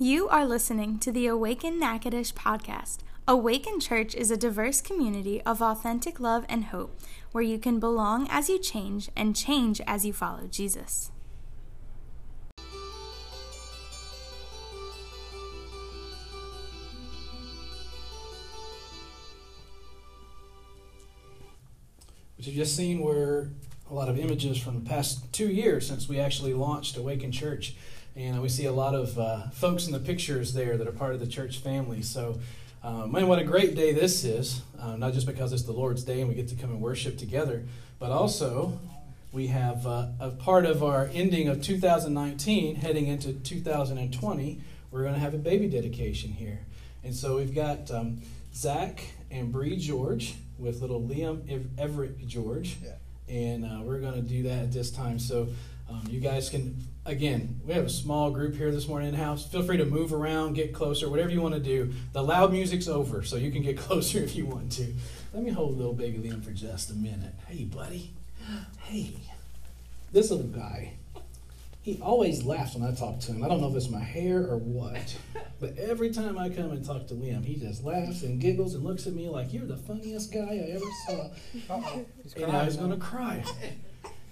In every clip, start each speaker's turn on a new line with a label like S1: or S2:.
S1: You are listening to the Awaken Natchitoches podcast. Awaken Church is a diverse community of authentic love and hope where you can belong as you change and change as you follow Jesus.
S2: What you've just seen were a lot of images from the past two years since we actually launched Awaken Church. And we see a lot of uh, folks in the pictures there that are part of the church family. So, uh, man, what a great day this is. Uh, not just because it's the Lord's day and we get to come and worship together, but also we have uh, a part of our ending of 2019 heading into 2020. We're going to have a baby dedication here. And so we've got um, Zach and Bree George with little Liam Everett George. Yeah. And uh, we're going to do that at this time. So um, you guys can, again, we have a small group here this morning in house. Feel free to move around, get closer, whatever you want to do. The loud music's over, so you can get closer if you want to. Let me hold a little baby Liam for just a minute. Hey, buddy. Hey. This little guy, he always laughs when I talk to him. I don't know if it's my hair or what, but every time I come and talk to Liam, he just laughs and giggles and looks at me like, You're the funniest guy I ever saw. and I was going to cry.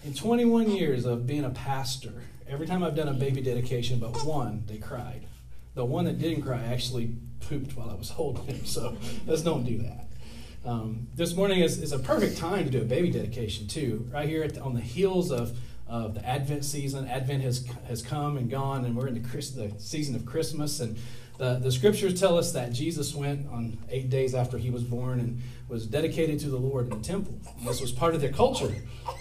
S2: In 21 years of being a pastor, every time I've done a baby dedication but one, they cried. The one that didn't cry actually pooped while I was holding him, so let's don't do that. Um, this morning is, is, a perfect time to do a baby dedication, too. Right here the, on the heels of, of the Advent season. Advent has, has come and gone, and we're in the, the season of Christmas. And the, the scriptures tell us that Jesus went on eight days after he was born and was dedicated to the Lord in the temple. And this was part of their culture.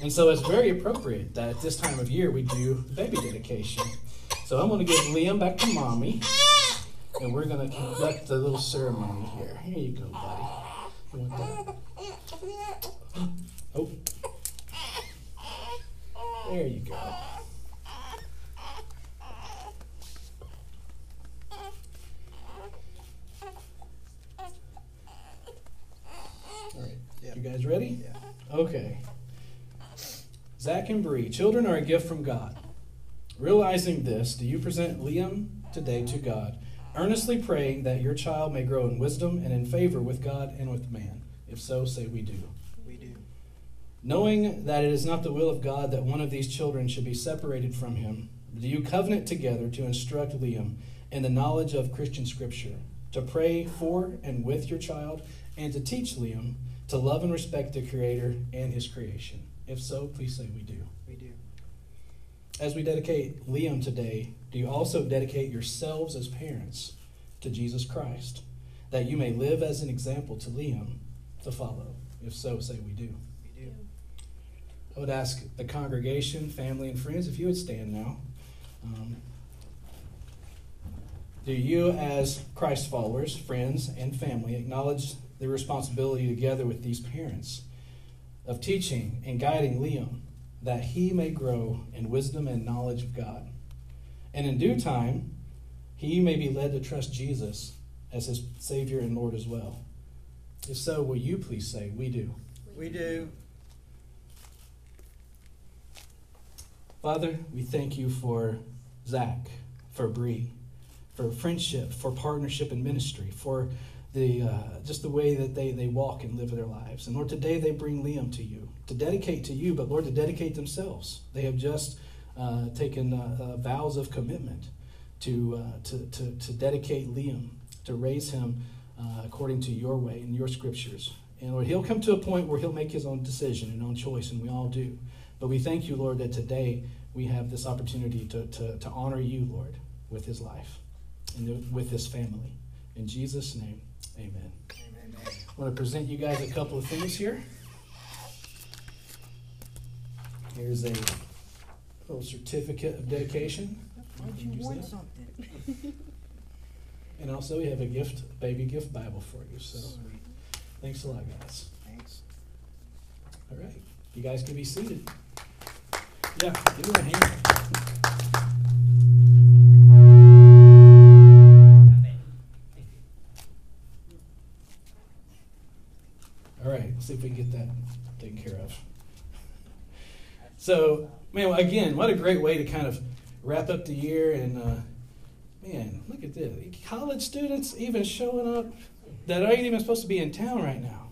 S2: And so it's very appropriate that at this time of year we do baby dedication. So I'm going to give Liam back to mommy, and we're going to conduct the little ceremony here. Here you go, buddy. You want that? Oh. There you go. You guys ready? Yeah. Okay. Zach and Bree, children are a gift from God. Realizing this, do you present Liam today to God, earnestly praying that your child may grow in wisdom and in favor with God and with man? If so, say we do.
S3: We do.
S2: Knowing that it is not the will of God that one of these children should be separated from him, do you covenant together to instruct Liam in the knowledge of Christian scripture, to pray for and with your child, and to teach Liam to love and respect the Creator and His creation? If so, please say we do.
S3: We do.
S2: As we dedicate Liam today, do you also dedicate yourselves as parents to Jesus Christ, that you may live as an example to Liam to follow? If so, say we do.
S3: We do.
S2: I would ask the congregation, family, and friends if you would stand now. Um, do you, as Christ followers, friends, and family, acknowledge the responsibility together with these parents of teaching and guiding Liam that he may grow in wisdom and knowledge of God. And in due time, he may be led to trust Jesus as his Savior and Lord as well. If so, will you please say, We do?
S3: We do.
S2: Father, we thank you for Zach, for Bree, for friendship, for partnership and ministry, for the uh, just the way that they, they walk and live their lives. And Lord, today they bring Liam to you to dedicate to you, but Lord, to dedicate themselves. They have just uh, taken uh, uh vows of commitment to, uh, to, to, to, dedicate Liam, to raise him uh, according to your way and your scriptures. And Lord, he'll come to a point where he'll make his own decision and own choice, and we all do. But we thank you, Lord, that today we have this opportunity to, to, to honor you, Lord, with his life and with his family. In Jesus' name. Amen. Amen. I want to present you guys a couple of things here. Here's a little certificate of dedication.
S3: You you want something?
S2: and also, we have a gift, baby gift Bible for you. So,
S3: Sweet.
S2: thanks a lot, guys.
S3: Thanks.
S2: All right, you guys can be seated. Yeah, give me a hand. See if we can get that taken care of. So, man, again, what a great way to kind of wrap up the year. And, uh, man, look at this. College students even showing up that aren't even supposed to be in town right now.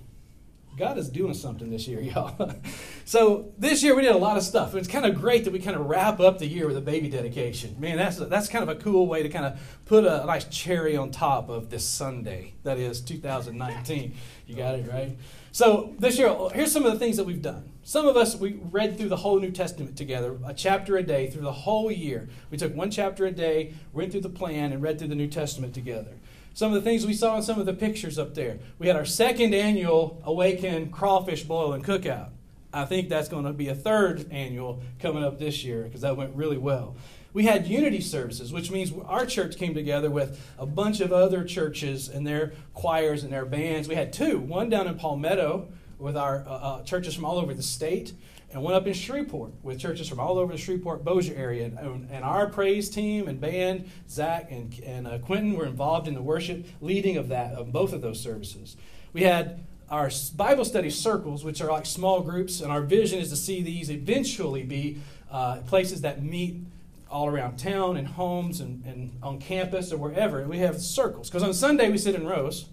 S2: God is doing something this year, y'all. so this year we did a lot of stuff. It's kind of great that we kind of wrap up the year with a baby dedication. Man, that's that's kind of a cool way to kind of put a nice cherry on top of this Sunday that is 2019. You got it right. So this year, here's some of the things that we've done. Some of us we read through the whole New Testament together, a chapter a day through the whole year. We took one chapter a day, went through the plan, and read through the New Testament together some of the things we saw in some of the pictures up there. We had our second annual Awaken Crawfish Boil and Cookout. I think that's going to be a third annual coming up this year because that went really well. We had unity services, which means our church came together with a bunch of other churches and their choirs and their bands. We had two one down in Palmetto with our uh, uh, churches from all over the state, and one up in Shreveport with churches from all over the Shreveport Bossier area. And, and, our praise team and band, Zach and, and uh, Quentin, were involved in the worship leading of that of both of those services. We had our Bible study circles, which are like small groups, and our vision is to see these eventually be uh, places that meet all around town and homes and, and on campus or wherever. We have circles because on Sunday we sit in rows.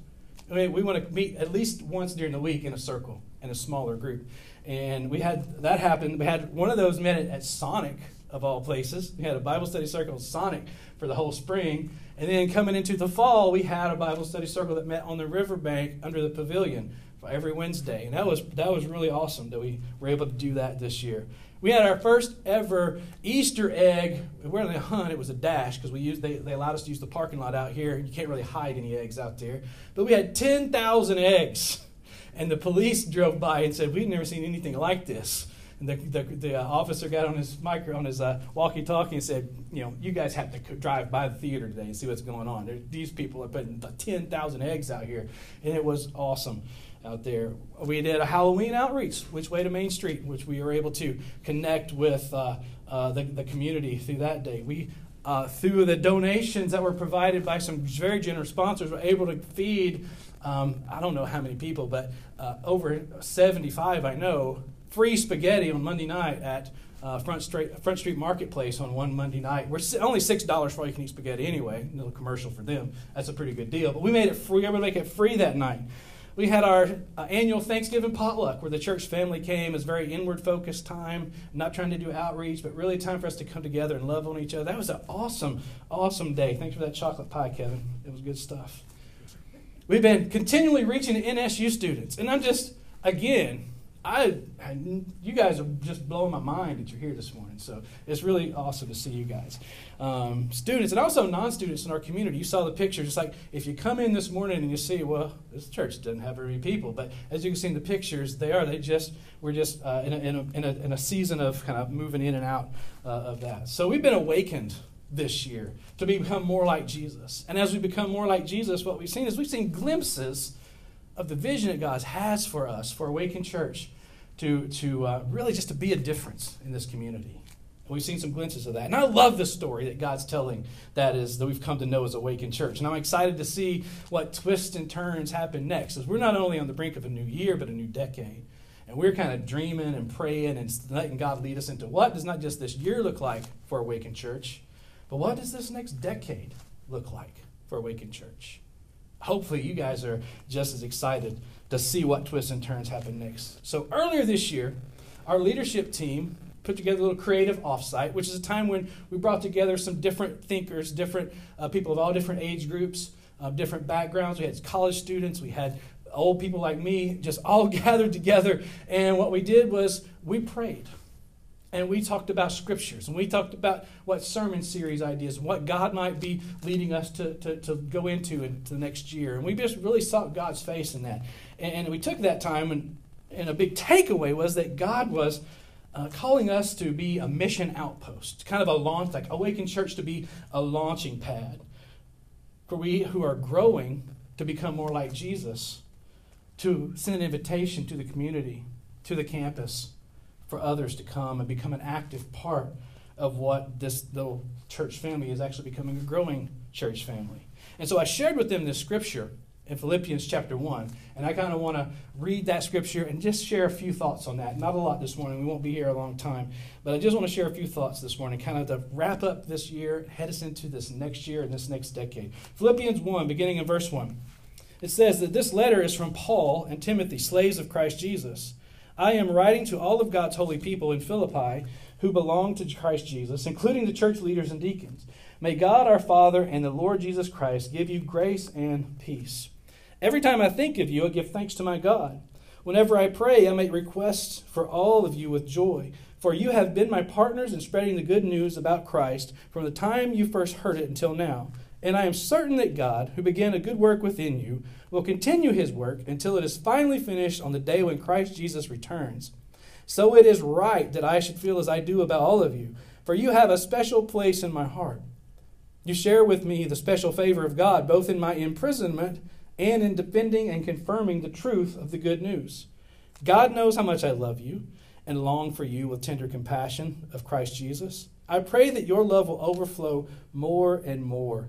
S2: Mean, we want to meet at least once during the week in a circle in a smaller group and we had that happen. We had one of those met at Sonic of all places. We had a Bible study circle at Sonic for the whole spring, and then coming into the fall, we had a Bible study circle that met on the riverbank under the pavilion every Wednesday, and that was that was really awesome that we were able to do that this year. We had our first ever Easter egg. We weren't a hunt; it was a dash because we used they, they allowed us to use the parking lot out here. You can't really hide any eggs out there, but we had ten thousand eggs and the police drove by and said, We've never seen anything like this. And the, the, the uh, officer got on his micro, on his uh, walkie-talkie and said, "You know, you guys have to drive by the theater today and see what's going on. There, these people are putting ten thousand eggs out here, and it was awesome out there. We did a Halloween outreach, which way to Main Street, which we were able to connect with uh, uh the, the community through that day. We uh, through the donations that were provided by some very generous sponsors, were able to feed um, I don't know how many people, but uh, over 75, I know, free spaghetti on Monday night at uh, Front, Street, Front Street Marketplace on one Monday night. We're only six dollars for all you can eat spaghetti anyway. A little commercial for them. That's a pretty good deal. But we made it free. We were able to make it free that night. We had our uh, annual Thanksgiving potluck where the church family came. It was very inward focused time, not trying to do outreach, but really time for us to come together and love on each other. That was an awesome, awesome day. Thanks for that chocolate pie, Kevin. It was good stuff. We've been continually reaching NSU students. And I'm just, again, I, I, you guys are just blowing my mind that you're here this morning. So it's really awesome to see you guys. Um, students and also non students in our community. You saw the pictures. It's like if you come in this morning and you see, well, this church doesn't have very many people. But as you can see in the pictures, they are. They just, we're just uh, in, a, in, a, in, a, in, a, season of kind of moving in and out uh, of that. So we've been awakened this year to become more like Jesus. And as we become more like Jesus, what we've seen is we've seen glimpses of the vision that God has for us, for Awakened Church, to, to uh, really just to be a difference in this community. And we've seen some glimpses of that. And I love the story that God's telling that is that we've come to know as Awakened Church. And I'm excited to see what twists and turns happen next. As we're not only on the brink of a new year, but a new decade. And we're kind of dreaming and praying and letting God lead us into what does not just this year look like for Awakened Church, but what does this next decade look like for Awakened Church? Hopefully, you guys are just as excited to see what twists and turns happen next. So, earlier this year, our leadership team put together a little creative offsite, which is a time when we brought together some different thinkers, different uh, people of all different age groups, uh, different backgrounds. We had college students, we had old people like me, just all gathered together. And what we did was we prayed and we talked about scriptures and we talked about what sermon series ideas what god might be leading us to, to, to go into into the next year. And we just really sought god's face in that. And, and we took that time and, and a big takeaway was that god was uh, calling us to be a mission outpost kind of a launch like awaken church to be a launching pad for we who are growing to become more like jesus to send an invitation to the community to the campus for others to come and become an active part of what this little church family is actually becoming a growing church family. And so I shared with them this scripture in Philippians chapter 1. And I kind of want to read that scripture and just share a few thoughts on that. Not a lot this morning. We won't be here a long time. But I just want to share a few thoughts this morning, kind of to wrap up this year, head us into this next year and this next decade. Philippians 1, beginning in verse 1. It says that this letter is from Paul and Timothy, slaves of Christ Jesus. I am writing to all of God's holy people in Philippi who belong to Christ Jesus, including the church leaders and deacons. May God our Father and the Lord Jesus Christ give you grace and peace. Every time I think of you, I give thanks to my God. Whenever I pray, I make requests for all of you with joy, for you have been my partners in spreading the good news about Christ from the time you first heard it until now. And I am certain that God, who began a good work within you, will continue his work until it is finally finished on the day when Christ Jesus returns. So it is right that I should feel as I do about all of you, for you have a special place in my heart. You share with me the special favor of God, both in my imprisonment and in defending and confirming the truth of the good news. God knows how much I love you and long for you with tender compassion of Christ Jesus. I pray that your love will overflow more and more,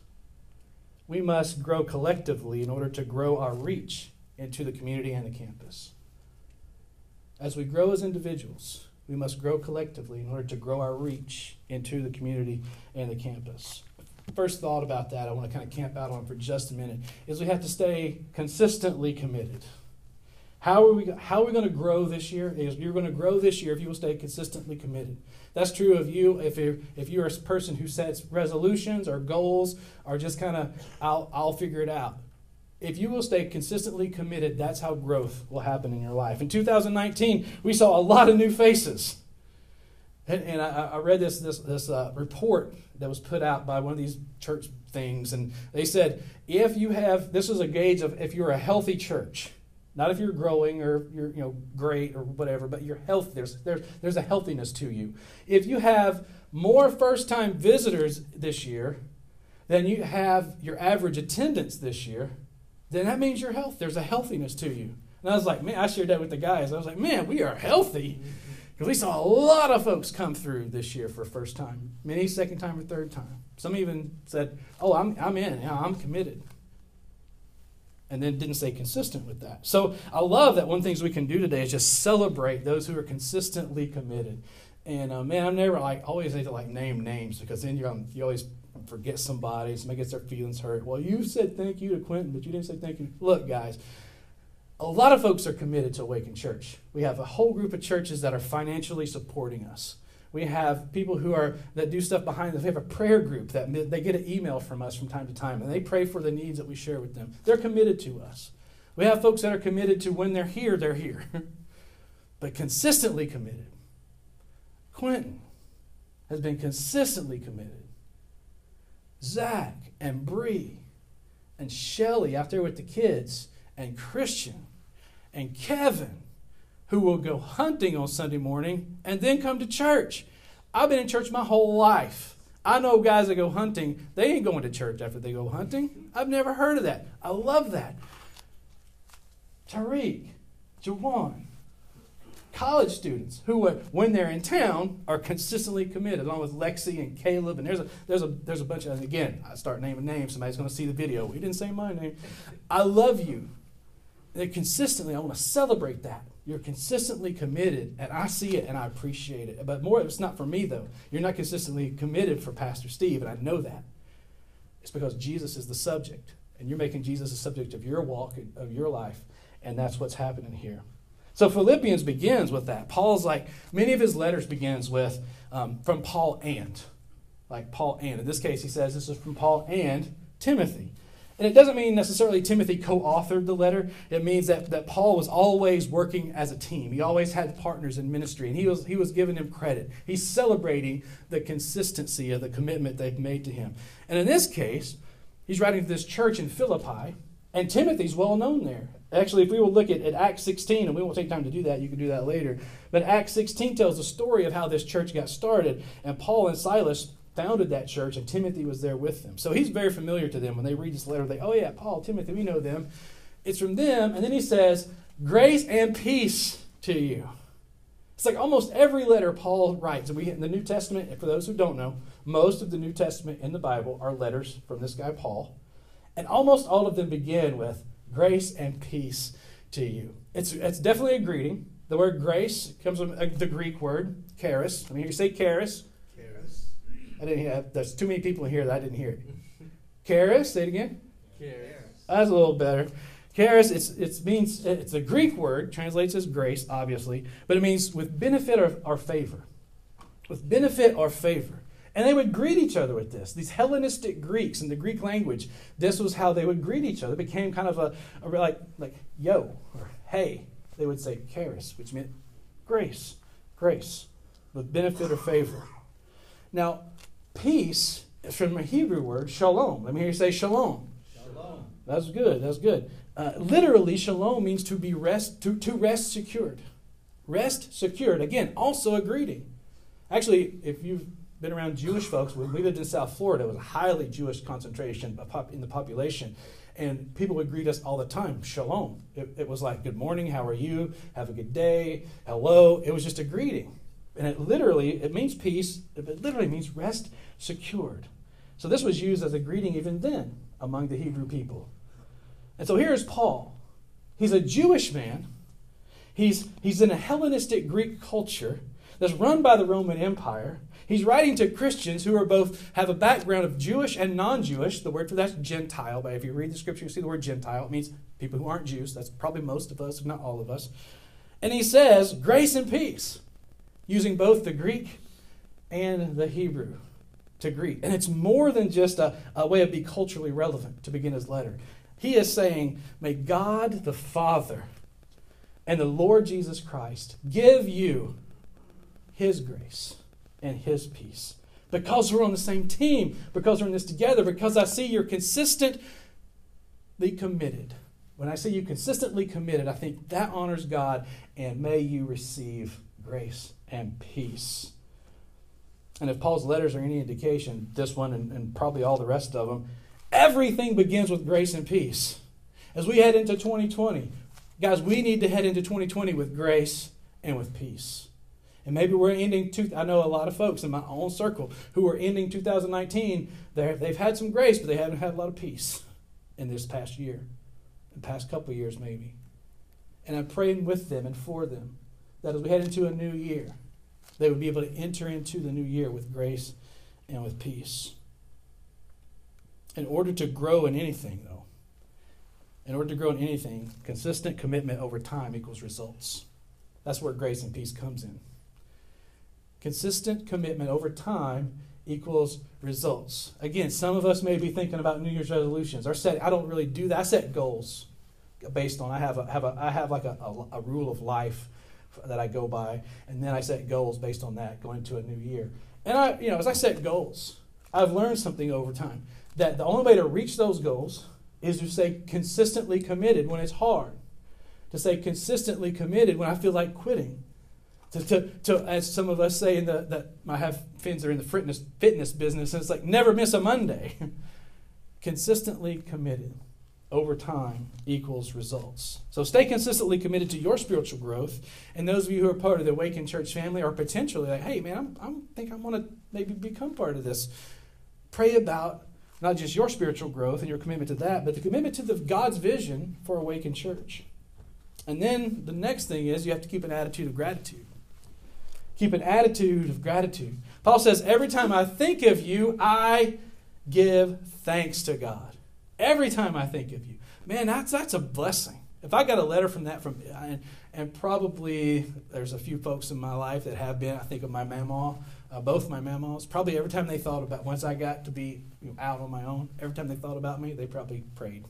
S2: we must grow collectively in order to grow our reach into the community and the campus. As we grow as individuals, we must grow collectively in order to grow our reach into the community and the campus first thought about that I want to kind of camp out on for just a minute is we have to stay consistently committed. How are we, how are we going to grow this year? Is you're going to grow this year if you will stay consistently committed. That's true of you if you're, if you're a person who sets resolutions or goals or just kind of, I'll, I'll figure it out. If you will stay consistently committed, that's how growth will happen in your life. In 2019, we saw a lot of new faces. And, and I, I, read this, this, this uh, report that was put out by one of these church things, and they said if you have this is a gauge of if you're a healthy church, not if you're growing or you're you know great or whatever, but you're healthy. There's there's there's a healthiness to you. If you have more first-time visitors this year than you have your average attendance this year, then that means you're healthy. There's a healthiness to you. And I was like, man, I shared that with the guys. I was like, man, we are healthy. Because we saw a lot of folks come through this year for first time, many second time or third time. Some even said, "Oh, I'm I'm in. I'm committed." And then didn't stay consistent with that. So I love that one things we can do today is just celebrate those who are consistently committed. And uh, man, I'm never like always need to like name names because then you're you always forget somebody, somebody gets their feelings hurt. Well, you said thank you to Quentin, but you didn't say thank you. Look, guys, a lot of folks are committed to Awaken Church. We have a whole group of churches that are financially supporting us. We have people who are that do stuff behind us. We have a prayer group that they get an email from us from time to time, and they pray for the needs that we share with them. They're committed to us. We have folks that are committed to when they're here, they're here, but consistently committed. Quentin has been consistently committed. Zach and Bree and Shelly out there with the kids and Christian and Kevin, who will go hunting on Sunday morning and then come to church. I've been in church my whole life. I know guys that go hunting, they ain't going to church after they go hunting. I've never heard of that. I love that. Tariq, Jawan, college students who, uh, when they're in town, are consistently committed, along with Lexi and Caleb. And there's a, there's a, there's a bunch of, again, I start naming names, somebody's going to see the video. We didn't say my name. I love you. They're consistently, I want to celebrate that. You're consistently committed, and I see it and I appreciate it. But more, it's not for me though. You're not consistently committed for Pastor Steve, and I know that. It's because Jesus is the subject, and you're making Jesus the subject of your walk, of your life, and that's what's happening here. So Philippians begins with that. Paul's like, many of his letters begins with um, from Paul and, like Paul and. In this case, he says this is from Paul and Timothy. And it doesn't mean necessarily Timothy co authored the letter. It means that, that Paul was always working as a team. He always had partners in ministry, and he was, he was giving him credit. He's celebrating the consistency of the commitment they've made to him. And in this case, he's writing to this church in Philippi, And Timothy's well known there. Actually, if we will look at, at Acts 16, and we won't take time to do that, you can do that later. But Acts 16 tells the story of how this church got started. And Paul and Silas founded that church, and Timothy was there with them. So he's very familiar to them. When they read this letter, they, oh, yeah, Paul, Timothy, we know them. It's from them. And then he says, grace and peace to you. It's like almost every letter Paul writes, we in the New Testament, for those who don't know, most of the New Testament in the Bible are letters from this guy Paul. And almost all of them begin with grace and peace to you. It's, it's definitely a greeting. The word grace comes from uh, the Greek word charis. I mean, you say. Charis. I didn't hear There's too many people in here that I didn't hear it. charis, say it again.
S3: Charis.
S2: That's a little better. Charis, it's, it means, it's a Greek word, translates as grace, obviously, but it means with benefit or, or favor. With benefit or favor. And they would greet each other with this. These Hellenistic Greeks in the Greek language, this was how they would greet each other. It became kind of a, a like, like yo or hey. They would say charis, which meant grace, grace, with benefit or favor. Now, peace is from a Hebrew word, shalom. Let me hear you say shalom.
S3: Shalom.
S2: That's good. That's good. Uh, literally, shalom means to be rest, to, to rest secured. Rest secured. Again, also a greeting. Actually, if you've been around Jewish folks, we lived in South Florida, it was a highly Jewish concentration in the population. And people would greet us all the time, shalom. It, it was like, good morning, how are you? Have a good day, hello. It was just a greeting. And it literally, it means peace, it literally means rest secured. So this was used as a greeting even then among the Hebrew people. And so here's Paul. He's a Jewish man. He's, he's in a Hellenistic Greek culture that's run by the Roman Empire. He's writing to Christians who are both have a background of Jewish and non-Jewish. The word for that's Gentile. But if you read the scripture, you see the word Gentile. It means people who aren't Jews. That's probably most of us, if not all of us. And he says, grace and peace, using both the Greek and the Hebrew to greet. And it's more than just a, a way of being culturally relevant to begin his letter. He is saying, May God the Father and the Lord Jesus Christ give you his grace and his peace. Because we're on the same team, because we're in this together, because I see you're consistently committed. When I say you consistently committed, I think that honors God, and may you receive grace and peace. And if Paul's letters are any indication, this one and, and probably all the rest of them, Everything begins with grace and peace. As we head into 2020, guys, we need to head into 2020 with grace and with peace. And maybe we're ending, two, I know a lot of folks in my own circle who are ending 2019, they've had some grace, but they haven't had a lot of peace in this past year, the past couple years maybe. And I'm praying with them and for them that as we head into a new year, they would be able to enter into the new year with grace and with peace. In order to grow in anything, though, in order to grow in anything, consistent commitment over time equals results. That's where grace and peace comes in. Consistent commitment over time equals results. Again, some of us may be thinking about New Year's resolutions. Or set, I don't really do that. I set goals based on I have a, have a I have like a, a, a rule of life that I go by, and then I set goals based on that going into a new year. And I, you know, as I set goals, I've learned something over time that the only way to reach those goals is to stay consistently committed when it's hard, to stay consistently committed when I feel like quitting. To, to, to as some of us say in the that I have friends are in the fitness fitness business, and it's like never miss a Monday. consistently committed over time equals results. So stay consistently committed to your spiritual growth. And those of you who are part of the Awakened Church family are potentially like, hey man, I'm think I want to maybe become part of this. Pray about not just your spiritual growth and your commitment to that, but the commitment to the God's vision for Awakened Church. And then the next thing is you have to keep an attitude of gratitude. Keep an attitude of gratitude. Paul says, Every time I think of you, I give thanks to God. Every time I think of you. Man, that's, that's a blessing. If I got a letter from that, from and, and probably there's a few folks in my life that have been, I think of my mama, uh, both my mamas, probably every time they thought about, once I got to be you know, out on my own, every time they thought about me, they probably prayed,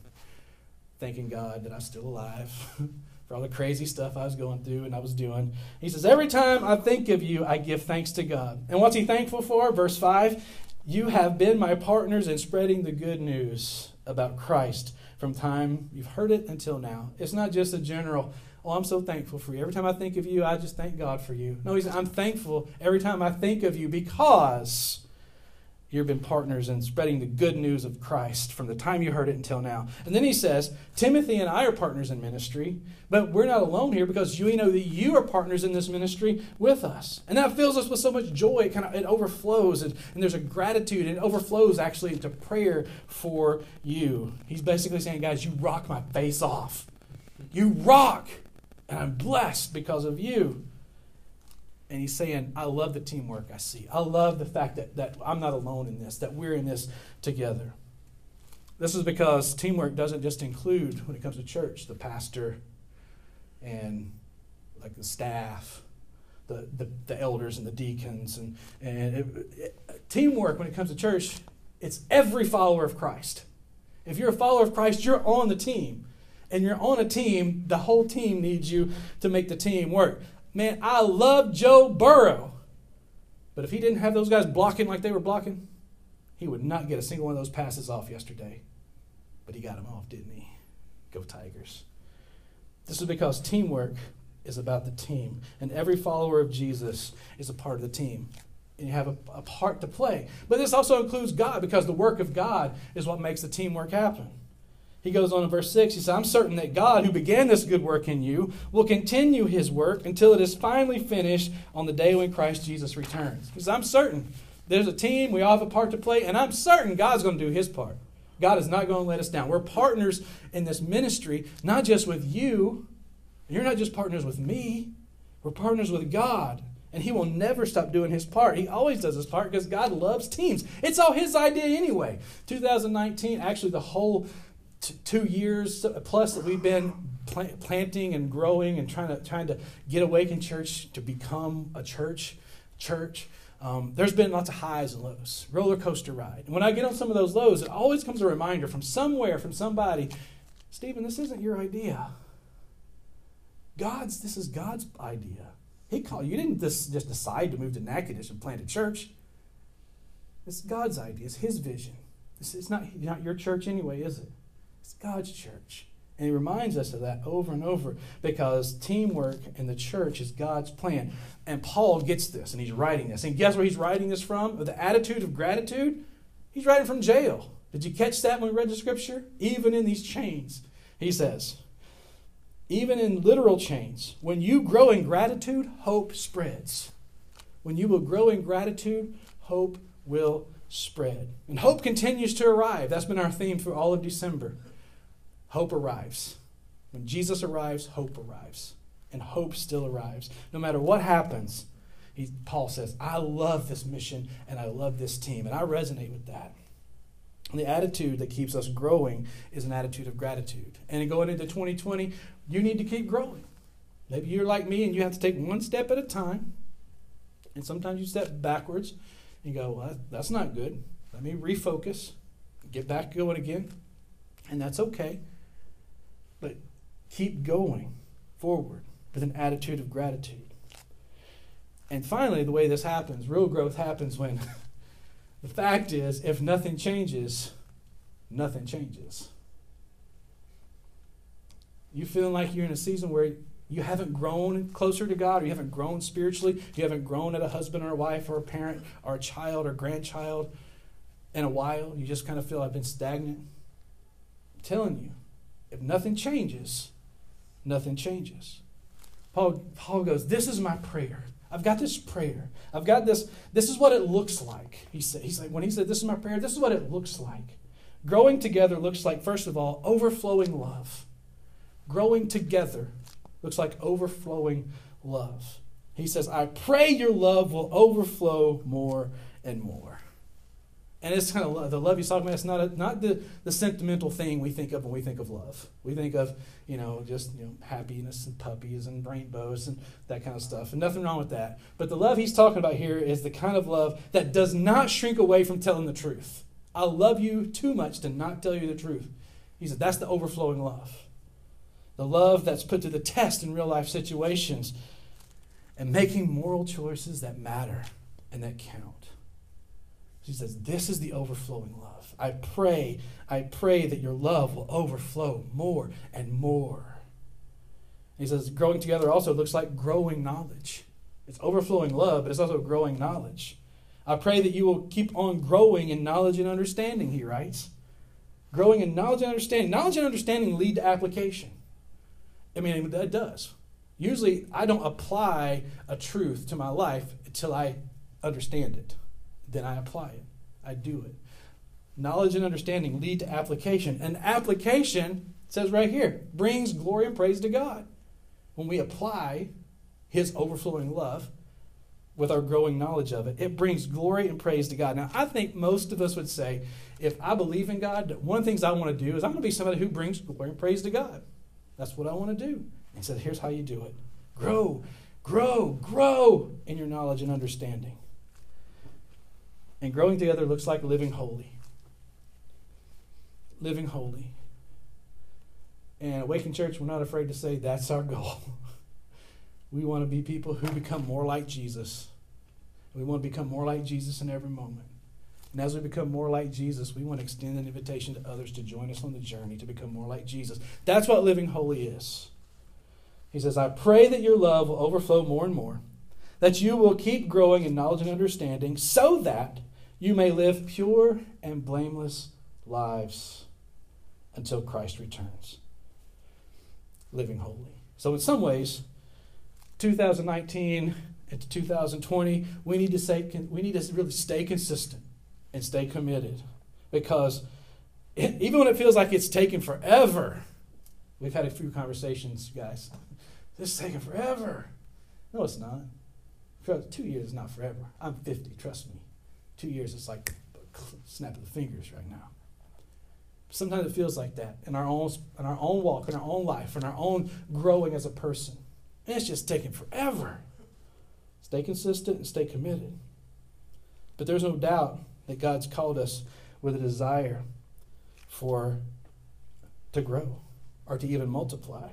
S2: thanking God that I'm still alive for all the crazy stuff I was going through and I was doing. He says, Every time I think of you, I give thanks to God. And what's he thankful for? Verse 5 You have been my partners in spreading the good news about Christ from time you've heard it until now. It's not just a general, oh, I'm so thankful for you. Every time I think of you, I just thank God for you. No, he's, I'm thankful every time I think of you because You've been partners in spreading the good news of Christ from the time you heard it until now. And then he says, Timothy and I are partners in ministry, but we're not alone here because you know that you are partners in this ministry with us. And that fills us with so much joy. It kind of it overflows, and, and there's a gratitude, and it overflows actually into prayer for you. He's basically saying, guys, you rock my face off. You rock, and I'm blessed because of you and he's saying, I love the teamwork I see. I love the fact that, that I'm not alone in this, that we're in this together. This is because teamwork doesn't just include, when it comes to church, the pastor and like the staff, the, the, the elders and the deacons. And, and it, it, teamwork, when it comes to church, it's every follower of Christ. If you're a follower of Christ, you're on the team. And you're on a team, the whole team needs you to make the team work. Man, I love Joe Burrow. But if he didn't have those guys blocking like they were blocking, he would not get a single one of those passes off yesterday. But he got them off, didn't he? Go Tigers. This is because teamwork is about the team. And every follower of Jesus is a part of the team. And you have a, a part to play. But this also includes God because the work of God is what makes the teamwork happen. He goes on in verse 6. He says, I'm certain that God, who began this good work in you, will continue his work until it is finally finished on the day when Christ Jesus returns. He says, I'm certain. There's a team, we all have a part to play, and I'm certain God's going to do his part. God is not going to let us down. We're partners in this ministry, not just with you. You're not just partners with me. We're partners with God. And he will never stop doing his part. He always does his part because God loves teams. It's all his idea anyway. 2019, actually, the whole t- two years plus that we've been plant- planting and growing and trying to trying to get Awaken Church to become a church church. Um, there's been lots of highs and lows, roller coaster ride. And when I get on some of those lows, it always comes a reminder from somewhere, from somebody, Stephen, this isn't your idea. God's, this is God's idea. He called you didn't just, just decide to move to Natchitoches and plant a church. It's God's idea. It's His vision. It's, it's not, not your church anyway, is it? It's God's church. And he reminds us of that over and over because teamwork in the church is God's plan. And Paul gets this and he's writing this. And guess where he's writing this from? The attitude of gratitude? He's writing from jail. Did you catch that when we read the scripture? Even in these chains. He says, even in literal chains, when you grow in gratitude, hope spreads. When you will grow in gratitude, hope will spread. And hope continues to arrive. That's been our theme for all of December hope arrives. When Jesus arrives, hope arrives. And hope still arrives. No matter what happens, he, Paul says, I love this mission and I love this team. And I resonate with that. And the attitude that keeps us growing is an attitude of gratitude. And going into 2020, you need to keep growing. Maybe you're like me and you have to take one step at a time. And sometimes you step backwards and go, well, that's not good. Let me refocus, get back going again. And that's okay. But keep going forward with an attitude of gratitude. And finally, the way this happens, real growth happens when the fact is, if nothing changes, nothing changes. You feeling like you're in a season where you haven't grown closer to God, or you haven't grown spiritually, you haven't grown as a husband or a wife or a parent or a child or grandchild in a while, you just kind of feel I've been stagnant. I'm telling you, if nothing changes, nothing changes. Paul, Paul goes, This is my prayer. I've got this prayer. I've got this. This is what it looks like. He said, he's like, when he said, This is my prayer, this is what it looks like. Growing together looks like, first of all, overflowing love. Growing together looks like overflowing love. He says, I pray your love will overflow more and more. And it's kind of the love he's talking about. It's not a, not the, the sentimental thing we think of when we think of love. We think of you know just you know happiness and puppies and rainbows and that kind of stuff. And nothing wrong with that. But the love he's talking about here is the kind of love that does not shrink away from telling the truth. I love you too much to not tell you the truth. He said that's the overflowing love. The love that's put to the test in real life situations and making moral choices that matter and that count. He says, This is the overflowing love. I pray, I pray that your love will overflow more and more. He says, growing together also looks like growing knowledge. It's overflowing love, but it's also growing knowledge. I pray that you will keep on growing in knowledge and understanding, he writes. Growing in knowledge and understanding. Knowledge and understanding lead to application. I mean, that does. Usually, I don't apply a truth to my life until I understand it. Then I apply it, I do it. Knowledge and understanding lead to application. And application, says right here, brings glory and praise to God. When we apply His overflowing love with our growing knowledge of it, it brings glory and praise to God. Now, I think most of us would say, if I believe in God, one of the things I want to do is I'm going to be somebody who brings glory and praise to God. That's what I want to do. He said, here's how you do it grow, grow, grow in your knowledge and understanding. And growing together looks like living holy living holy. And Awaken Church, we're not afraid to say that's our goal. we want to be people who become more like Jesus. We want to become more like Jesus in every moment. And as we become more like Jesus, we want to extend an invitation to others to join us on the journey to become more like Jesus. That's what living holy is. He says, I pray that your love will overflow more and more, that you will keep growing in knowledge and understanding, so that you may live pure and blameless lives until Christ returns. Living holy. So, in some ways, 2019 into 2020, we need to say we need to really stay consistent and stay committed, because even when it feels like it's taking forever, we've had a few conversations, guys. This is taking forever. No, it's not. Two years is not forever. I'm 50. Trust me. Two years, it's like snap of the fingers right now. Sometimes it feels like that in our own in our own walk, in our own life, in our own growing as a person. And it's just taking forever. Stay consistent and stay committed. But there's no doubt that God's called us with a desire for to grow or to even multiply.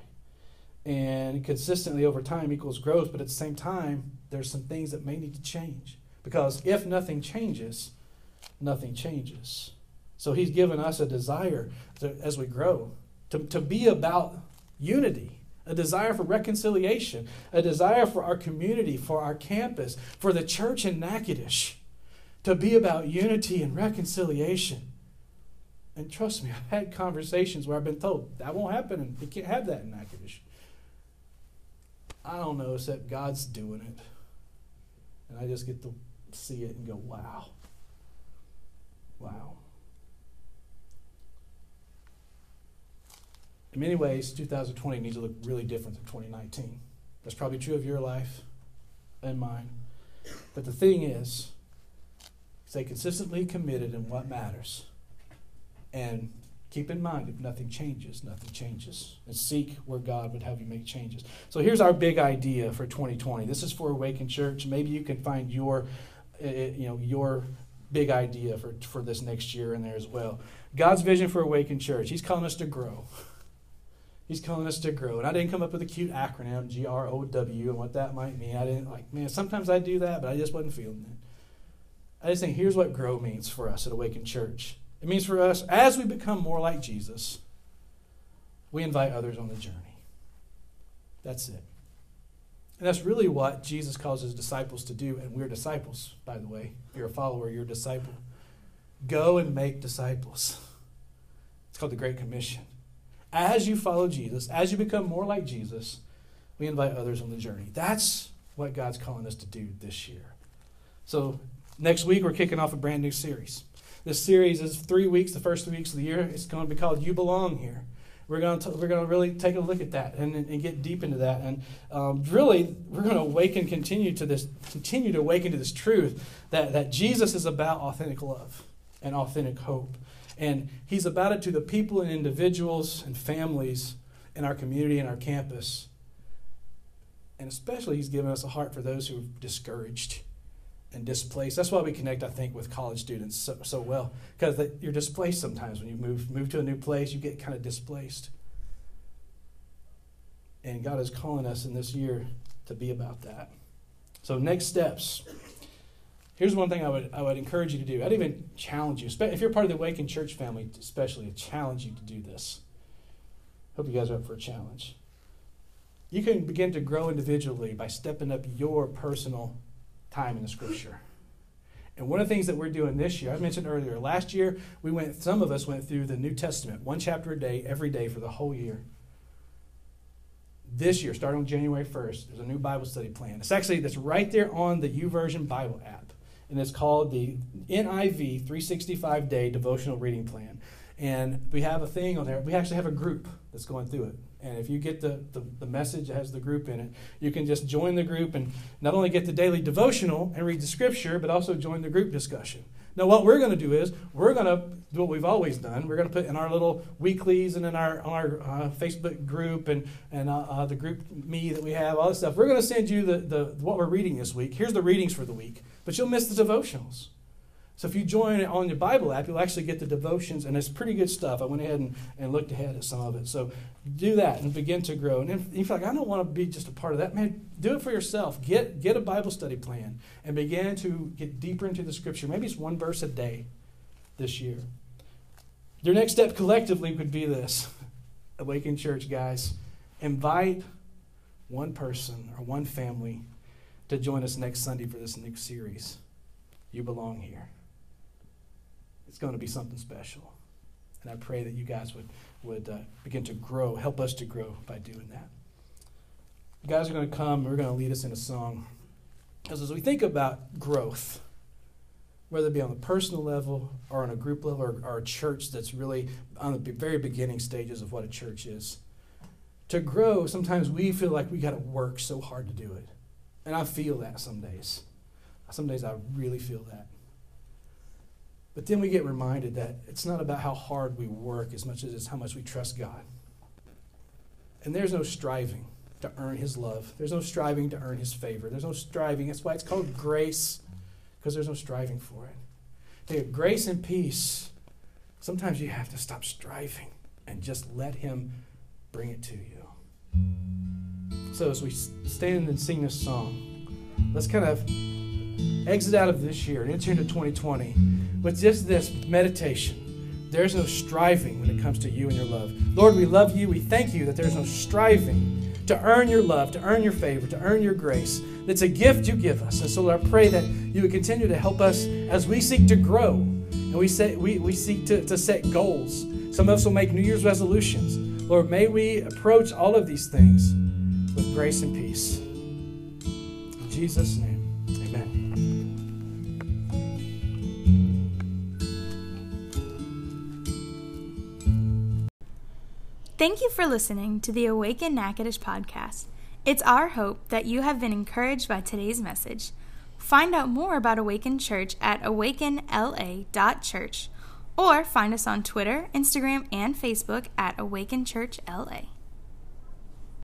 S2: And consistently over time equals growth, but at the same time, there's some things that may need to change. Because if nothing changes, nothing changes. So he's given us a desire to, as we grow to, to be about unity, a desire for reconciliation, a desire for our community, for our campus, for the church in Natchitoches, to be about unity and reconciliation. And trust me, I've had conversations where I've been told that won't happen and we can't have that in Natchitoches. I don't know, except God's doing it. And I just get to see it and go, wow. Wow. in many ways, 2020 needs to look really different than 2019. That's probably true of your life and mine. But the thing is, stay consistently committed in what matters. And keep in mind, if nothing changes, nothing changes. And seek where God would have you make changes. So here's our big idea for 2020. This is for Awaken Church. Maybe you can find your, uh, you know, your big idea for, for this next year in there as well. God's vision for Awakened Church. He's calling us to grow. He's calling us to grow. And I didn't come up with a cute acronym, G R O W, and what that might mean. I didn't like, man, sometimes I do that, but I just wasn't feeling it. I just think here's what grow means for us at Awakened Church. It means for us, as we become more like Jesus, we invite others on the journey. That's it. And that's really what Jesus calls his disciples to do. And we're disciples, by the way. You're a follower, you're a disciple. Go and make disciples. It's called the Great Commission as you follow Jesus, as you become more like Jesus, we invite others on the journey. That's what God's calling us to do this year. So, next week, we're kicking off a brand new series. This series is three weeks, the first three weeks of the year. It's going to be called You Belong Here. We're going to, we're going to really take a look at that and, and get deep into that. And um, really, we're going to awaken, continue to this, continue to awaken to this truth that, that Jesus is about authentic love and authentic hope. And he's about it to the people and individuals and families in our community and our campus. And especially, he's given us a heart for those who are discouraged and displaced. That's why we connect, I think, with college students so, so well, because you're displaced sometimes when you move, move to a new place, you get kind of displaced. And God is calling us in this year to be about that. So, next steps Here's one thing I would, I would encourage you to do. I'd even challenge you, if you're part of the Awakened Church family, especially, I challenge you to do this. Hope you guys are up for a challenge. You can begin to grow individually by stepping up your personal time in the Scripture. And one of the things that we're doing this year, I mentioned earlier, last year we went, some of us went through the New Testament, one chapter a day, every day for the whole year. This year, starting on January 1st, there's a new Bible study plan. It's actually that's right there on the YouVersion Bible app, and it's called the NIV 365 Day Devotional Reading Plan. And we have a thing on there. We actually have a group that's going through it. And if you get the, the, the, message that has the group in it, you can just join the group and not only get the daily devotional and read the scripture, but also join the group discussion. Now, what we're going to do is we're going to do what we've always done. We're going to put in our little weeklies and in our, our uh, Facebook group and, and uh, uh, the GroupMe that we have, all this stuff. We're going to send you the, the, what we're reading this week. Here's the readings for the week, but you'll miss the devotionals. So if you join it on your Bible app, you'll actually get the devotions, and it's pretty good stuff. I went ahead and, and looked ahead at some of it. So do that and begin to grow. And if you feel like I don't want to be just a part of that, man, do it for yourself. Get get a Bible study plan and begin to get deeper into the Scripture. Maybe it's one verse a day this year. Your next step collectively would be this: Awaken Church, guys, invite one person or one family to join us next Sunday for this next series. You belong here it's going to be something special. And I pray that you guys would, would uh, begin to grow, help us to grow by doing that. You guys are going to come, we're going to lead us in a song. Because as we think about growth, whether it be on the personal level or on a group level or, or a church that's really on the very beginning stages of what a church is, to grow, sometimes we feel like we got to work so hard to do it. And I feel that some days. Some days I really feel that. But then we get reminded that it's not about how hard we work as much as it's how much we trust God. And there's no striving to earn His love, there's no striving to earn His favor. There's no striving. That's why it's called grace, because there's no striving for it. To grace and peace, sometimes you have to stop striving and just let Him bring it to you. So as we stand and sing this song, let's kind of exit out of this year and enter into 2020 with just this meditation. There's no striving when it comes to you and your love. Lord, we love you. We thank you that there's no striving to earn your love, to earn your favor, to earn your grace. It's a gift you give us. And so, Lord, I pray that you would continue to help us as we seek to grow and we, we, we seek to, to set goals. Some of us will make New Year's resolutions. Lord, may we approach all of these things with grace and peace. In Jesus' name.
S1: Thank you for listening to the Awaken Natchitoches podcast. It's our hope that you have been encouraged by today's message. Find out more about Awaken Church at awakenla.church or find us on Twitter, Instagram, and Facebook at Awaken Church LA.